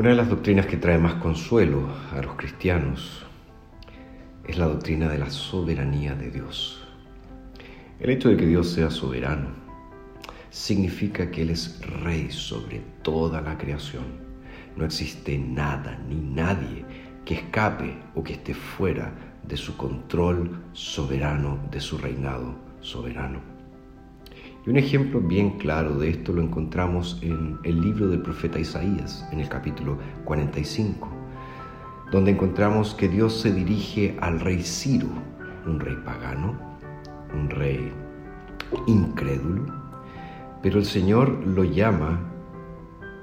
Una de las doctrinas que trae más consuelo a los cristianos es la doctrina de la soberanía de Dios. El hecho de que Dios sea soberano significa que Él es rey sobre toda la creación. No existe nada ni nadie que escape o que esté fuera de su control soberano, de su reinado soberano. Y un ejemplo bien claro de esto lo encontramos en el libro del profeta Isaías, en el capítulo 45, donde encontramos que Dios se dirige al rey Ciro, un rey pagano, un rey incrédulo, pero el Señor lo llama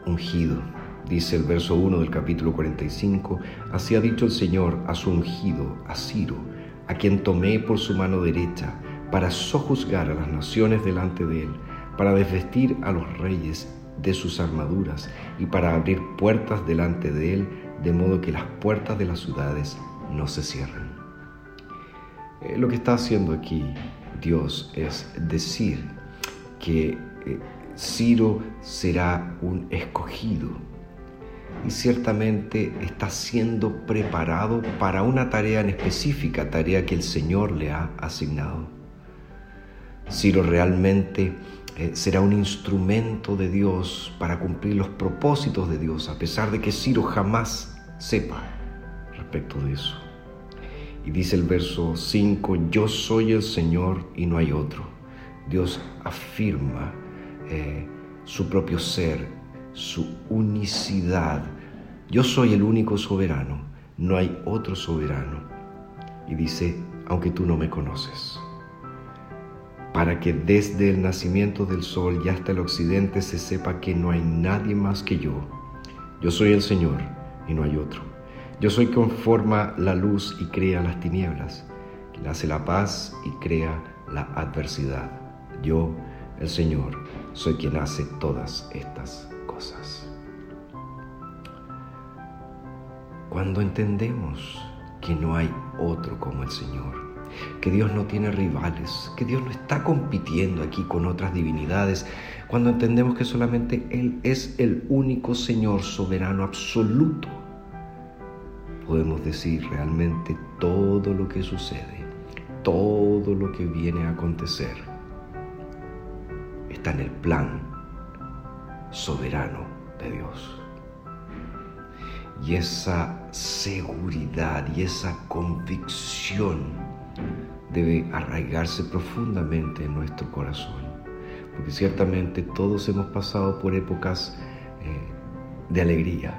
ungido. Dice el verso 1 del capítulo 45, así ha dicho el Señor a su ungido, a Ciro, a quien tomé por su mano derecha para sojuzgar a las naciones delante de él, para desvestir a los reyes de sus armaduras y para abrir puertas delante de él, de modo que las puertas de las ciudades no se cierren. Eh, lo que está haciendo aquí Dios es decir que eh, Ciro será un escogido y ciertamente está siendo preparado para una tarea en específica, tarea que el Señor le ha asignado. Ciro realmente eh, será un instrumento de Dios para cumplir los propósitos de Dios, a pesar de que Ciro jamás sepa respecto de eso. Y dice el verso 5, yo soy el Señor y no hay otro. Dios afirma eh, su propio ser, su unicidad. Yo soy el único soberano, no hay otro soberano. Y dice, aunque tú no me conoces para que desde el nacimiento del sol y hasta el occidente se sepa que no hay nadie más que yo. Yo soy el Señor y no hay otro. Yo soy quien forma la luz y crea las tinieblas, quien hace la paz y crea la adversidad. Yo, el Señor, soy quien hace todas estas cosas. Cuando entendemos que no hay otro como el Señor, que Dios no tiene rivales, que Dios no está compitiendo aquí con otras divinidades, cuando entendemos que solamente Él es el único Señor soberano absoluto, podemos decir realmente todo lo que sucede, todo lo que viene a acontecer, está en el plan soberano de Dios. Y esa seguridad y esa convicción debe arraigarse profundamente en nuestro corazón, porque ciertamente todos hemos pasado por épocas eh, de alegría,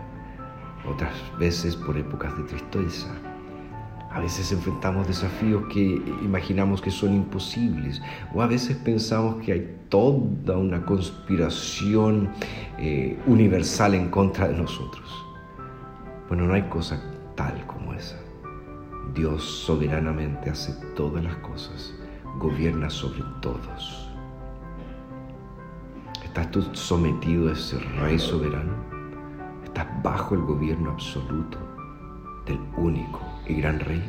otras veces por épocas de tristeza. A veces enfrentamos desafíos que imaginamos que son imposibles o a veces pensamos que hay toda una conspiración eh, universal en contra de nosotros. Bueno, no hay cosa tal como esa. Dios soberanamente hace todas las cosas, gobierna sobre todos. ¿Estás tú sometido a ese rey soberano? ¿Estás bajo el gobierno absoluto del único y gran rey?